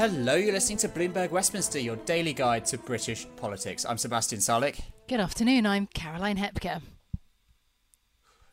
Hello, you're listening to Bloomberg Westminster, your daily guide to British politics. I'm Sebastian Salek. Good afternoon, I'm Caroline Hepker.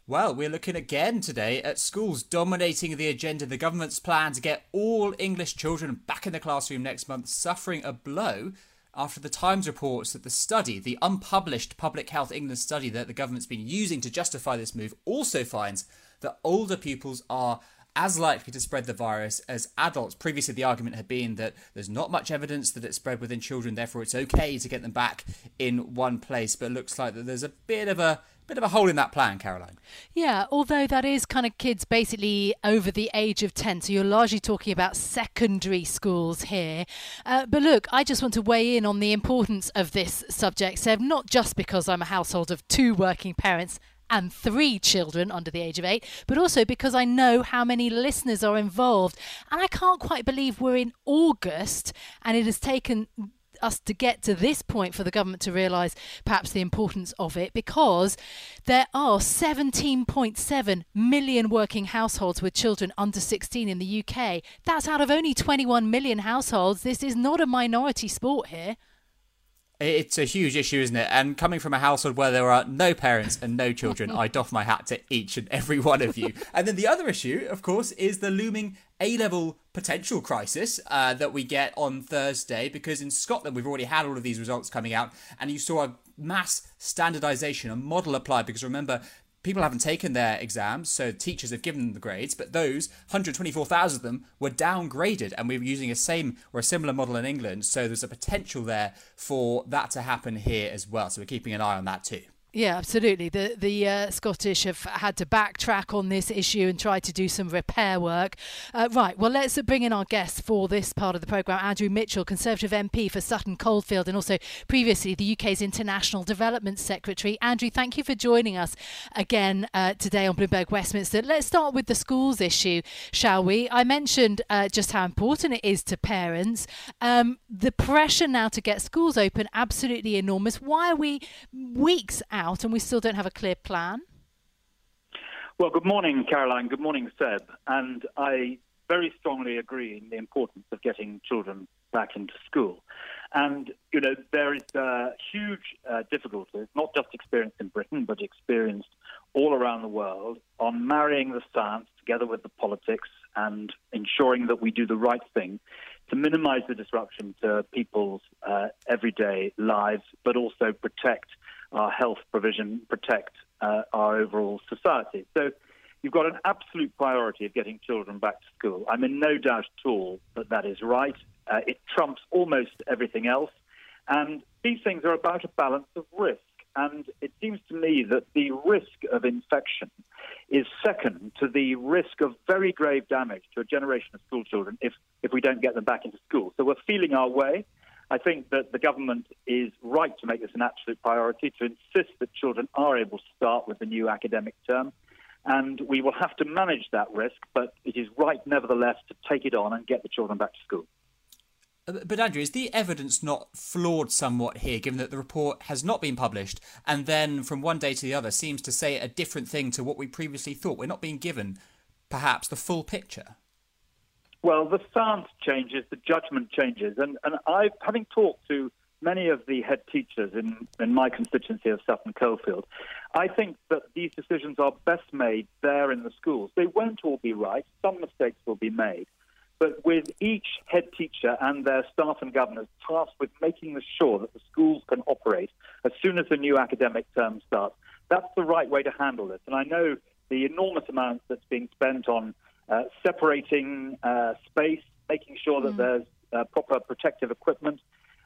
Well, we're looking again today at schools dominating the agenda. The government's plan to get all English children back in the classroom next month suffering a blow after the Times reports that the study, the unpublished Public Health England study that the government's been using to justify this move, also finds that older pupils are as likely to spread the virus as adults. Previously, the argument had been that there's not much evidence that it spread within children, therefore it's okay to get them back in one place. But it looks like that there's a bit of a bit of a hole in that plan, Caroline. Yeah, although that is kind of kids basically over the age of 10. So you're largely talking about secondary schools here. Uh, but look, I just want to weigh in on the importance of this subject, Seb, not just because I'm a household of two working parents and three children under the age of eight, but also because I know how many listeners are involved. And I can't quite believe we're in August and it has taken us to get to this point for the government to realise perhaps the importance of it because there are 17.7 million working households with children under 16 in the UK. That's out of only 21 million households. This is not a minority sport here. It's a huge issue, isn't it? And coming from a household where there are no parents and no children, I doff my hat to each and every one of you. And then the other issue, of course, is the looming A level potential crisis uh, that we get on Thursday, because in Scotland we've already had all of these results coming out, and you saw a mass standardization, a model applied. Because remember, people haven't taken their exams, so teachers have given them the grades, but those 124,000 of them were downgraded, and we were using a same or a similar model in England, so there's a potential there for that to happen here as well. So we're keeping an eye on that too. Yeah, absolutely. The the uh, Scottish have had to backtrack on this issue and try to do some repair work. Uh, right. Well, let's bring in our guest for this part of the programme, Andrew Mitchell, Conservative MP for Sutton Coldfield, and also previously the UK's International Development Secretary. Andrew, thank you for joining us again uh, today on Bloomberg Westminster. Let's start with the schools issue, shall we? I mentioned uh, just how important it is to parents. Um, the pressure now to get schools open absolutely enormous. Why are we weeks out? Out and we still don't have a clear plan? Well, good morning, Caroline. Good morning, Seb. And I very strongly agree in the importance of getting children back into school. And, you know, there is uh, huge uh, difficulties, not just experienced in Britain, but experienced all around the world, on marrying the science together with the politics and ensuring that we do the right thing to minimize the disruption to people's uh, everyday lives, but also protect our health provision, protect uh, our overall society. So you've got an absolute priority of getting children back to school. I'm in no doubt at all that that is right. Uh, it trumps almost everything else. And these things are about a balance of risk. And it seems to me that the risk of infection is second to the risk of very grave damage to a generation of school children if, if we don't get them back into school. So we're feeling our way. I think that the government is right to make this an absolute priority, to insist that children are able to start with the new academic term. And we will have to manage that risk, but it is right, nevertheless, to take it on and get the children back to school. Uh, but Andrew, is the evidence not flawed somewhat here, given that the report has not been published and then from one day to the other seems to say a different thing to what we previously thought? We're not being given perhaps the full picture. Well, the stance changes, the judgment changes, and and I, having talked to many of the head teachers in, in my constituency of Sutton Coldfield, I think that these decisions are best made there in the schools. They won't all be right. Some mistakes will be made. But with each head teacher and their staff and governors tasked with making sure that the schools can operate as soon as the new academic term starts, that's the right way to handle this. And I know the enormous amount that's being spent on uh, separating uh, space, making sure that mm. there's uh, proper protective equipment,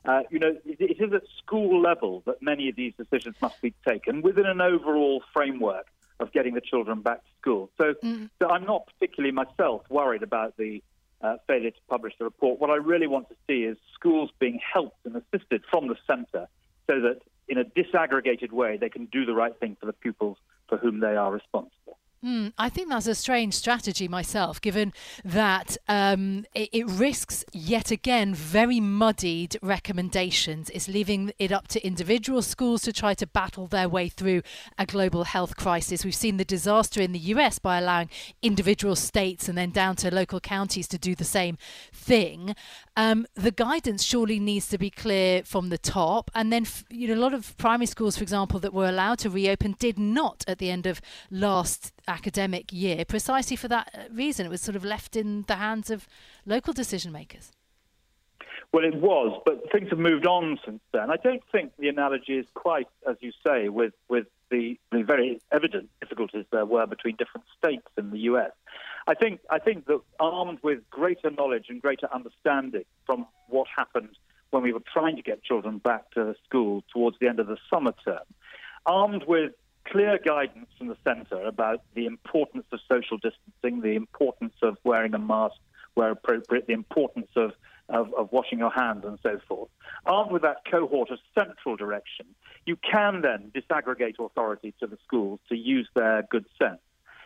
uh, you know, it, it is at school level that many of these decisions must be taken within an overall framework of getting the children back to school. So, mm. so I'm not particularly myself worried about the uh, failure to publish the report. What I really want to see is schools being helped and assisted from the centre so that in a disaggregated way they can do the right thing for the pupils for whom they are responsible. Mm, I think that's a strange strategy myself, given that um, it, it, risks yet again very muddied recommendations. It's leaving it up to individual schools to try to battle their way through a global health crisis. We've seen the disaster in the US by allowing individual states and then down to local counties to do the same thing. Um, the guidance surely needs to be clear from the top, and then you know a lot of primary schools, for example, that were allowed to reopen did not at the end of last academic year, precisely for that uh, reason. It was sort of left in the hands of local decision makers. Well, it was, but things have moved on since then. I don't think the analogy is quite, as you say, with, with the, the very evident difficulties there were between different states in the US. I think, I think that armed with greater knowledge and greater understanding from what happened when we were trying to get children back to school towards the end of the summer term, armed with clear guidance from the centre about the importance of social distancing, the importance of wearing a mask where appropriate, the importance of, of, of, washing your hands and so forth. Armed with that cohort of central direction, you can then disaggregate authority to the schools to use their good sense.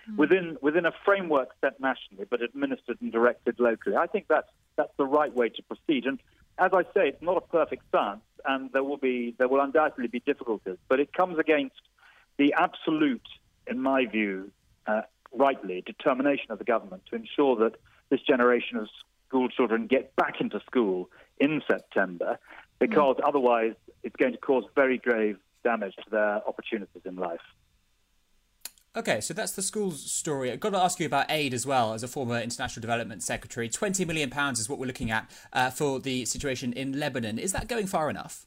Mm. Within, within a framework set nationally but administered and directed locally. I think that's, that's the right way to proceed. And as I say, it's not a perfect science, and there will, be, there will undoubtedly be difficulties, but it comes against the absolute, in my view, uh, rightly, determination of the government to ensure that this generation of school children get back into school in September, because mm. otherwise it's going to cause very grave damage to their opportunities in life. Okay, so that's the school's story. I've got to ask you about aid as well, as a former international development secretary. £20 million is what we're looking at uh, for the situation in Lebanon. Is that going far enough?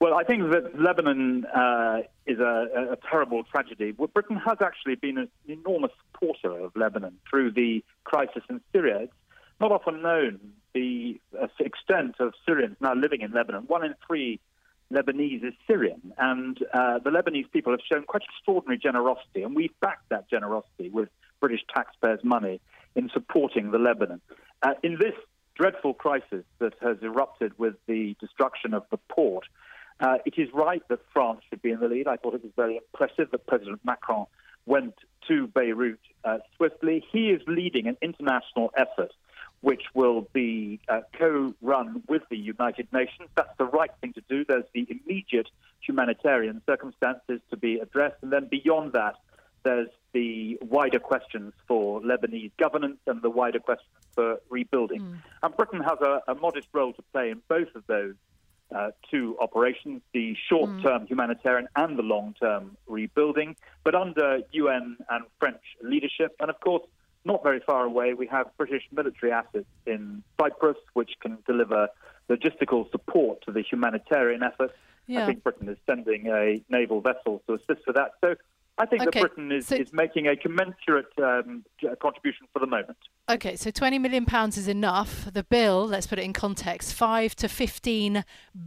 Well, I think that Lebanon uh, is a, a, terrible tragedy. Britain has actually been an enormous supporter of Lebanon through the crisis in Syria. It's not often known the uh, extent of Syrians now living in Lebanon. One in three Lebanese is Syrian, and uh, the Lebanese people have shown quite extraordinary generosity, and we've backed that generosity with British taxpayers' money in supporting the Lebanon. Uh, in this dreadful crisis that has erupted with the destruction of the port, uh, it is right that France should be in the lead. I thought it was very impressive that President Macron went to Beirut uh, swiftly. He is leading an international effort which will be uh, co run with the United Nations. That's the right thing to do. There's the immediate humanitarian circumstances to be addressed. And then beyond that, there's the wider questions for Lebanese governance and the wider questions for rebuilding. Mm. And Britain has a, a modest role to play in both of those two operations the short term mm. humanitarian and the long term rebuilding, but under UN and French leadership. And of course, not very far away, we have British military assets in Cyprus, which can deliver logistical support to the humanitarian effort. Yeah. I think Britain is sending a naval vessel to assist with that. So I think okay. that Britain is, so, is making a commensurate um, contribution for the moment. Okay, so £20 million is enough. The bill, let's put it in context, 5 to $15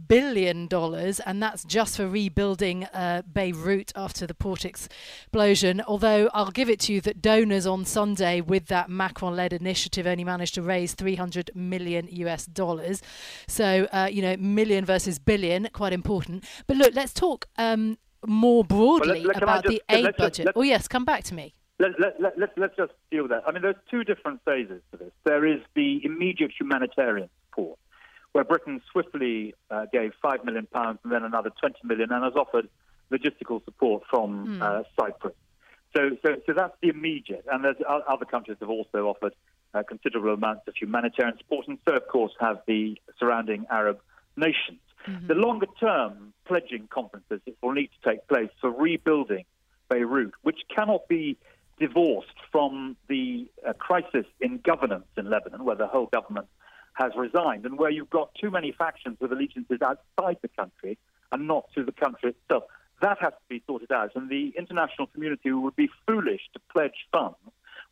billion, and that's just for rebuilding uh, Beirut after the port explosion. Although I'll give it to you that donors on Sunday with that Macron led initiative only managed to raise 300 million US dollars. So, uh, you know, million versus billion, quite important. But look, let's talk um, more broadly well, let, let, about just, the aid budget. oh, yes, come back to me. Let, let, let, let, let's just deal with that. I mean, there's two different phases to this. There is the immediate humanitarian support. where Britain swiftly uh, gave five million pounds and then another 20 million, and has offered logistical support from mm. Cyprus. So, so, so that's the immediate, and there's other countries have also offered uh, considerable amounts of humanitarian support, and so of course have the surrounding Arab nations. Mm-hmm. The longer term pledging conferences will need to take place for rebuilding Beirut, which cannot be divorced from the uh, crisis in governance in Lebanon, where the whole government has resigned, and where you've got too many factions with allegiances outside the country and not to the country itself. That has to be sorted out, and the international community would be foolish to pledge funds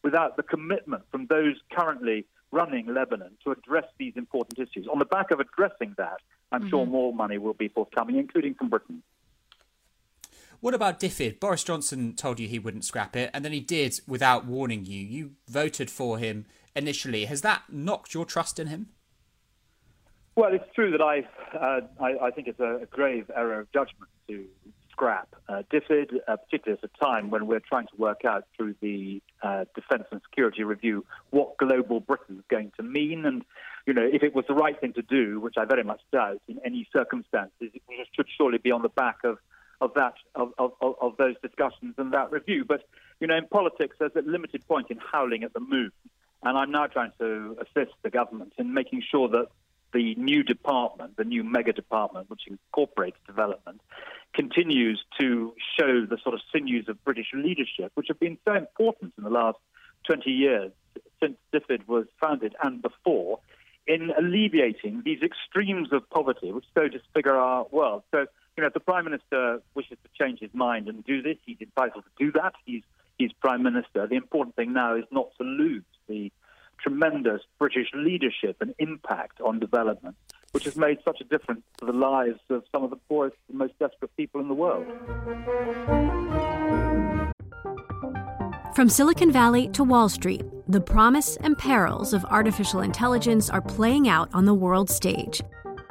without the commitment from those currently running Lebanon to address these important issues. On the back of addressing that, I'm mm-hmm. sure more money will be forthcoming, including from Britain. What about DFID? Boris Johnson told you he wouldn't scrap it, and then he did without warning you. You voted for him initially. Has that knocked your trust in him? Well, it's true that I, uh, I, I, think it's a, grave error of judgment to scrap uh, DFID, uh, particularly at a time when we're trying to work out through the uh, Defence and Security Review what global Britain is going to mean. And, you know, if it was the right thing to do, which I very much doubt in any circumstances, it should surely be on the back of, of that of, of, of those discussions and that review. But, you know, in politics, there's a limited point in howling at the moon. And I'm now trying to assist the government in making sure that the new department, the new mega department, which incorporates development, continues to show the sort of sinews of British leadership, which have been so important in the last 20 years since DFID was founded and before, in alleviating these extremes of poverty which so disfigure our world. So, you know, if the Prime Minister wishes to change his mind and do this, he's entitled to do that. He's, he's Prime Minister. The important thing now is not to lose the tremendous British leadership and impact on development, which has made such a difference to the lives of some of the poorest and most desperate people in the world. From Silicon Valley to Wall Street, the promise and perils of artificial intelligence are playing out on the world stage.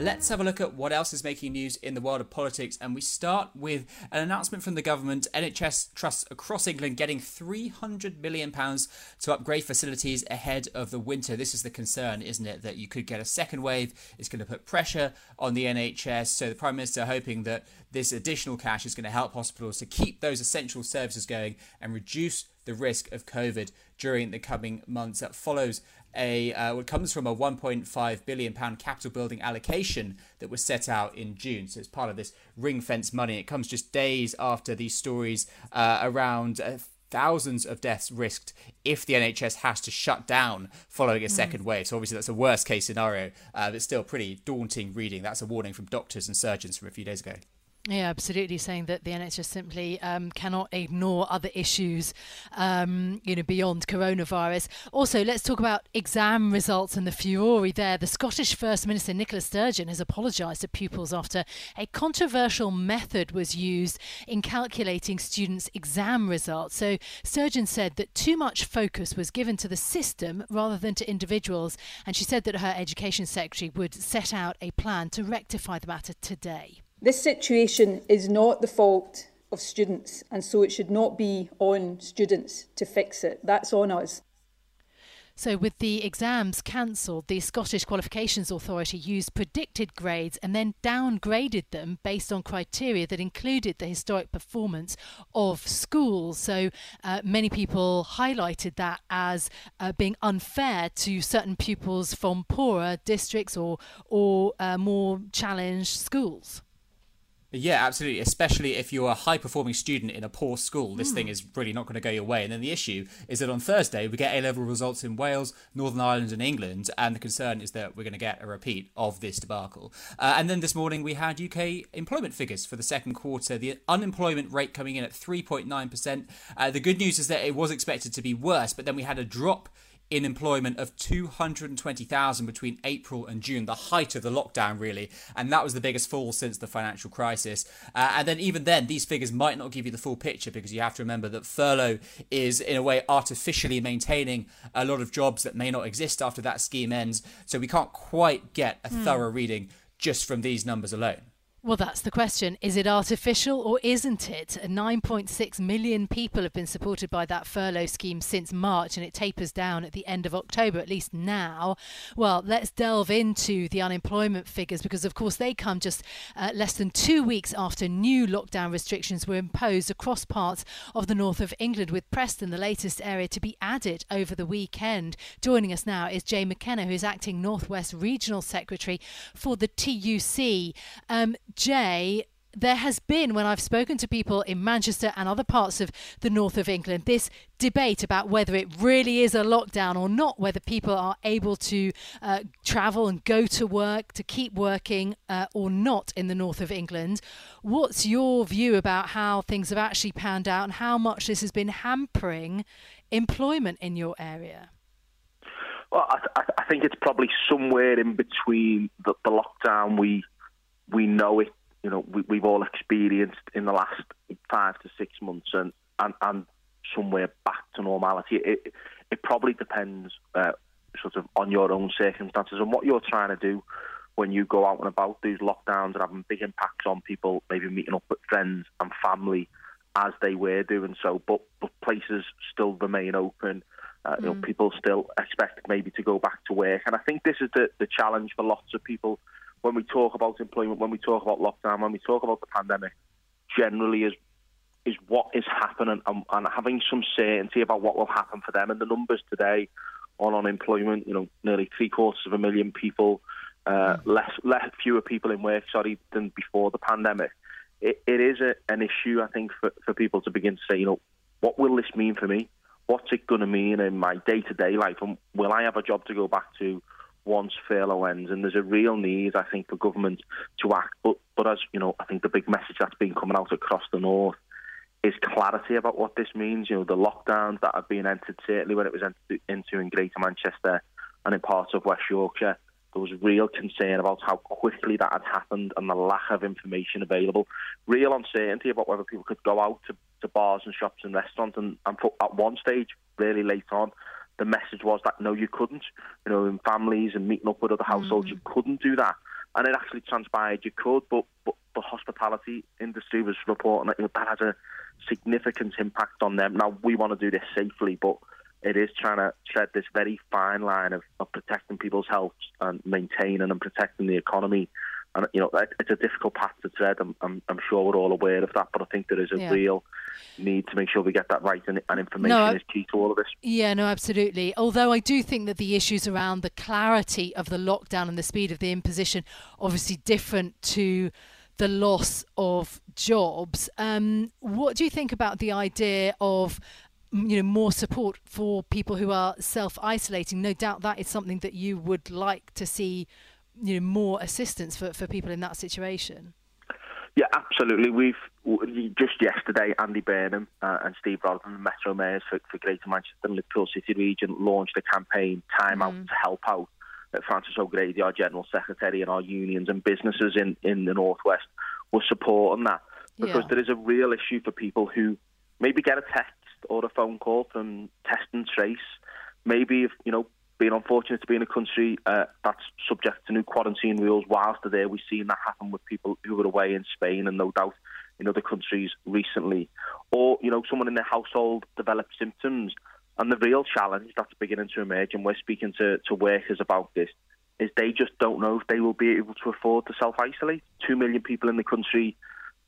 Let's have a look at what else is making news in the world of politics. And we start with an announcement from the government NHS trusts across England getting £300 million to upgrade facilities ahead of the winter. This is the concern, isn't it? That you could get a second wave. It's going to put pressure on the NHS. So the Prime Minister hoping that this additional cash is going to help hospitals to keep those essential services going and reduce the risk of COVID during the coming months. That follows a uh, what comes from a 1.5 billion pound capital building allocation that was set out in June. So it's part of this ring fence money. It comes just days after these stories uh, around. Uh, thousands of deaths risked if the NHS has to shut down following a mm. second wave. So obviously that's a worst case scenario, uh, but still pretty daunting reading. That's a warning from doctors and surgeons from a few days ago. Yeah, absolutely. Saying that the NHS simply um, cannot ignore other issues, um, you know, beyond coronavirus. Also, let's talk about exam results and the furore there. The Scottish First Minister Nicola Sturgeon has apologised to pupils after a controversial method was used in calculating students' exam results. So Sturgeon said that too much focus was given to the system rather than to individuals, and she said that her education secretary would set out a plan to rectify the matter today. This situation is not the fault of students, and so it should not be on students to fix it. That's on us. So, with the exams cancelled, the Scottish Qualifications Authority used predicted grades and then downgraded them based on criteria that included the historic performance of schools. So, uh, many people highlighted that as uh, being unfair to certain pupils from poorer districts or, or uh, more challenged schools. Yeah, absolutely. Especially if you're a high performing student in a poor school, this mm. thing is really not going to go your way. And then the issue is that on Thursday, we get A level results in Wales, Northern Ireland, and England. And the concern is that we're going to get a repeat of this debacle. Uh, and then this morning, we had UK employment figures for the second quarter. The unemployment rate coming in at 3.9%. Uh, the good news is that it was expected to be worse, but then we had a drop in employment of 220,000 between April and June, the height of the lockdown, really. And that was the biggest fall since the financial crisis. Uh, and then, even then, these figures might not give you the full picture because you have to remember that furlough is, in a way, artificially maintaining a lot of jobs that may not exist after that scheme ends. So we can't quite get a mm. thorough reading just from these numbers alone. Well, that's the question. Is it artificial or isn't it? 9.6 million people have been supported by that furlough scheme since March and it tapers down at the end of October, at least now. Well, let's delve into the unemployment figures because, of course, they come just uh, less than two weeks after new lockdown restrictions were imposed across parts of the north of England, with Preston, the latest area, to be added over the weekend. Joining us now is Jay McKenna, who's acting Northwest Regional Secretary for the TUC. Um, Jay, there has been, when I've spoken to people in Manchester and other parts of the north of England, this debate about whether it really is a lockdown or not, whether people are able to uh, travel and go to work, to keep working uh, or not in the north of England. What's your view about how things have actually panned out and how much this has been hampering employment in your area? Well, I, I think it's probably somewhere in between the, the lockdown we we know it. You know, we, we've all experienced in the last five to six months, and and, and somewhere back to normality. It it probably depends uh, sort of on your own circumstances and what you're trying to do when you go out and about. These lockdowns are having big impacts on people, maybe meeting up with friends and family as they were doing so. But, but places still remain open. Uh, mm. You know, mm. people still expect maybe to go back to work, and I think this is the the challenge for lots of people when we talk about employment, when we talk about lockdown, when we talk about the pandemic, generally is is what is happening and, and having some certainty about what will happen for them. And the numbers today on unemployment, you know, nearly three quarters of a million people, uh, less, less fewer people in work, sorry, than before the pandemic. It, it is a, an issue, I think, for, for people to begin to say, you know, what will this mean for me? What's it going to mean in my day to day life? And will I have a job to go back to? Once furlough ends, and there's a real need, I think, for government to act. But, but as you know, I think the big message that's been coming out across the north is clarity about what this means. You know, the lockdowns that have been entered, certainly when it was entered into in Greater Manchester and in parts of West Yorkshire, there was real concern about how quickly that had happened and the lack of information available. Real uncertainty about whether people could go out to, to bars and shops and restaurants. And, and at one stage, really late on, the message was that no, you couldn't. You know, in families and meeting up with other households, mm. you couldn't do that. And it actually transpired you could, but, but the hospitality industry was reporting that you know, that has a significant impact on them. Now, we want to do this safely, but it is trying to tread this very fine line of, of protecting people's health and maintaining and protecting the economy and you know it's a difficult path to tread. I'm, I'm, I'm sure we're all aware of that, but I think there is a yeah. real need to make sure we get that right, and, and information no, is key to all of this. Yeah, no, absolutely. Although I do think that the issues around the clarity of the lockdown and the speed of the imposition, obviously different to the loss of jobs. Um, what do you think about the idea of you know more support for people who are self isolating? No doubt that is something that you would like to see you know more assistance for, for people in that situation? Yeah, absolutely. We've just yesterday, Andy Burnham uh, and Steve Rotheram, the Metro Mayors for, for Greater Manchester and Liverpool City Region, launched a campaign, Time Out, mm. to help out. Frances O'Grady, our General Secretary, and our unions and businesses in, in the Northwest were supporting that because yeah. there is a real issue for people who maybe get a text or a phone call from Test and Trace. Maybe if you know being unfortunate to be in a country uh, that's subject to new quarantine rules. Whilst they're there, we've seen that happen with people who were away in Spain and no doubt in other countries recently. Or, you know, someone in their household developed symptoms. And the real challenge that's beginning to emerge, and we're speaking to, to workers about this, is they just don't know if they will be able to afford to self isolate. Two million people in the country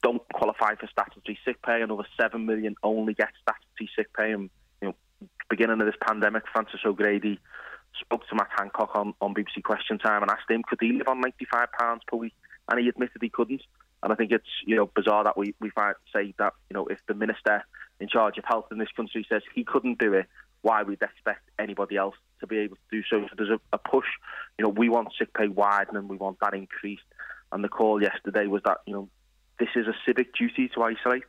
don't qualify for statutory sick pay, another seven million only get statutory sick pay. And, you know, beginning of this pandemic, Frances O'Grady spoke to Matt Hancock on, on BBC Question Time and asked him, could he live on £95 per week? and he admitted he couldn't. And I think it's you know bizarre that we we find, say that you know if the minister in charge of health in this country says he couldn't do it, why we'd expect anybody else to be able to do so. So there's a, a push. You know, we want sick pay widened, and we want that increased. And the call yesterday was that you know this is a civic duty to isolate.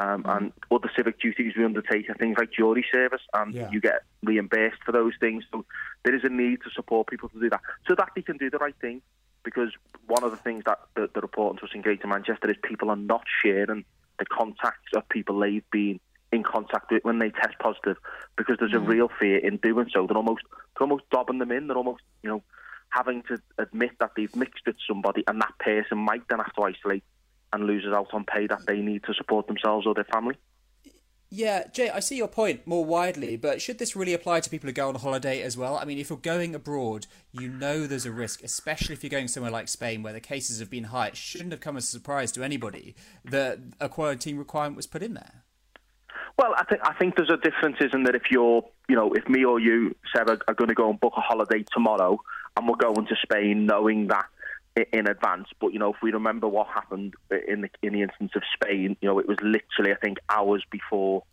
Um, mm. And other civic duties we undertake are things like jury service, and yeah. you get reimbursed for those things. So there is a need to support people to do that, so that they can do the right thing. Because one of the things that the, the report to us in Greater Manchester is people are not sharing the contacts of people they've been in contact with when they test positive, because there's mm. a real fear in doing so. They're almost they're almost dobbing them in. They're almost you know having to admit that they've mixed with somebody, and that person might then have to isolate and loses out on pay that they need to support themselves or their family. Yeah, Jay, I see your point more widely, but should this really apply to people who go on holiday as well? I mean, if you're going abroad, you know there's a risk, especially if you're going somewhere like Spain where the cases have been high. It shouldn't have come as a surprise to anybody that a quarantine requirement was put in there. Well, I think I think there's a difference, isn't that if you're, you know, if me or you, Sarah, are going to go and book a holiday tomorrow, and we're going to Spain, knowing that in advance. But you know, if we remember what happened in the in the instance of Spain, you know, it was literally I think hours before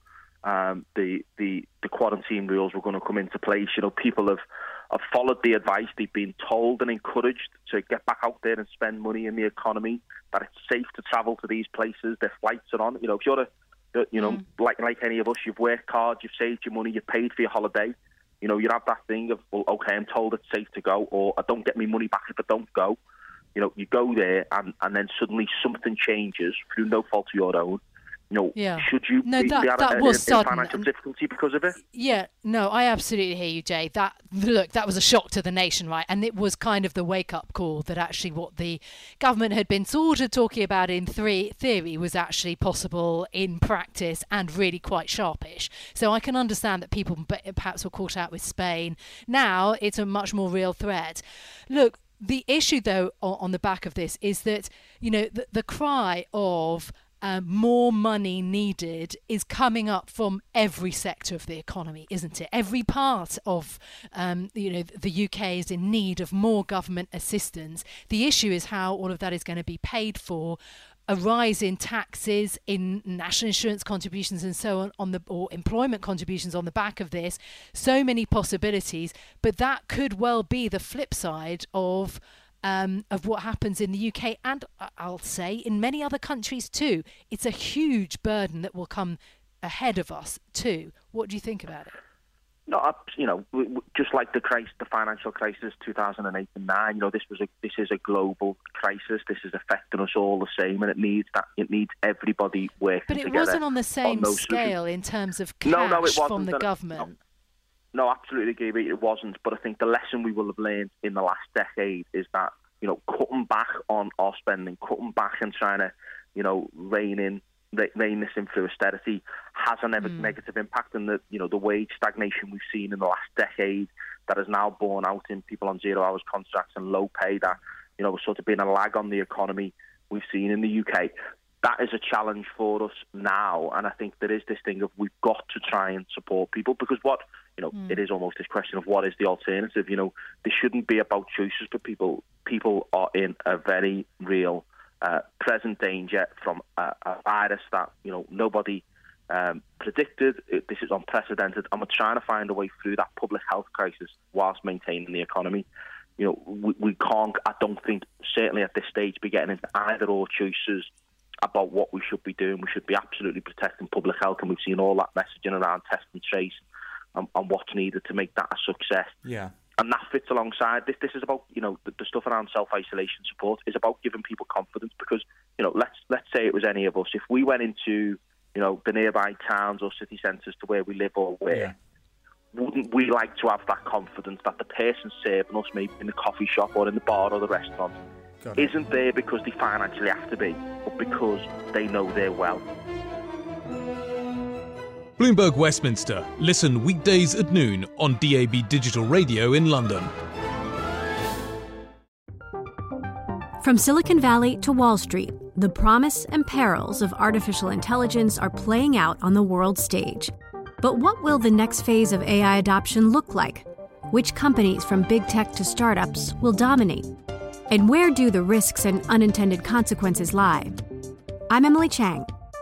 um, the the the quarantine rules were going to come into place. You know, people have have followed the advice. They've been told and encouraged to get back out there and spend money in the economy. That it's safe to travel to these places. Their flights are on. You know, if you're a you know, mm. like like any of us, you've worked hard, you've saved your money, you've paid for your holiday. You know, you have that thing of, well, okay, I'm told it's safe to go, or I don't get my money back if I don't go. You know, you go there and, and then suddenly something changes through no fault of your own. You know, yeah. should you no, be, that, be that was sudden. financial difficulty because of it? Yeah, no, I absolutely hear you, Jay. That look, that was a shock to the nation, right? And it was kind of the wake up call that actually what the government had been sort of talking about in three theory was actually possible in practice and really quite sharpish. So I can understand that people perhaps were caught out with Spain. Now it's a much more real threat. Look, the issue, though, on, the back of this is that, you know, the, the cry of uh, more money needed is coming up from every sector of the economy, isn't it? Every part of um, you know the UK is in need of more government assistance. The issue is how all of that is going to be paid for a rise in taxes, in national insurance contributions, and so on, on the or employment contributions on the back of this. So many possibilities, but that could well be the flip side of. Um, of what happens in the UK and uh, I'll say in many other countries too. It's a huge burden that will come ahead of us too. What do you think about it? No, you know, just like the crisis, the financial crisis, 2008 and nine. You know, this was a this is a global crisis. This is affecting us all the same, and it needs that it needs everybody working But it wasn't on the same on scale in terms of cash no, no, it wasn't. from the government. No, no, absolutely, Gaby, it wasn't. But I think the lesson we will have learned in the last decade is that you know, cutting back on our spending, cutting back and trying to, you know, rein in rein this in through austerity has a mm. negative impact, and the you know the wage stagnation we've seen in the last decade that has now borne out in people on zero hours contracts and low pay that you know was sort of being a lag on the economy we've seen in the UK. That is a challenge for us now, and I think there is this thing of we've got to try and support people because what you know mm. it is almost this question of what is the alternative. You know, this shouldn't be about choices for people. People are in a very real uh, present danger from a, a, virus that you know nobody um, predicted. It, this is unprecedented, and we're trying to find a way through that public health crisis whilst maintaining the economy. You know, we, we can't. I don't think certainly at this stage be getting into either or choices about what we should be doing. We should be absolutely protecting public health, and we've seen all that messaging around test and trace and, and what's needed to make that a success. Yeah and that fits alongside this. This is about you know the, the stuff around self isolation support is about giving people confidence because you know let's let's say it was any of us if we went into you know the nearby towns or city centres to where we live or where. Yeah. Wouldn't we like to have that confidence that the person serving us, maybe in the coffee shop or in the bar or the restaurant, isn't there because they financially have to be, but because they know they're well? Bloomberg Westminster. Listen weekdays at noon on DAB Digital Radio in London. From Silicon Valley to Wall Street, the promise and perils of artificial intelligence are playing out on the world stage. But what will the next phase of AI adoption look like? Which companies, from big tech to startups, will dominate? And where do the risks and unintended consequences lie? I'm Emily Chang.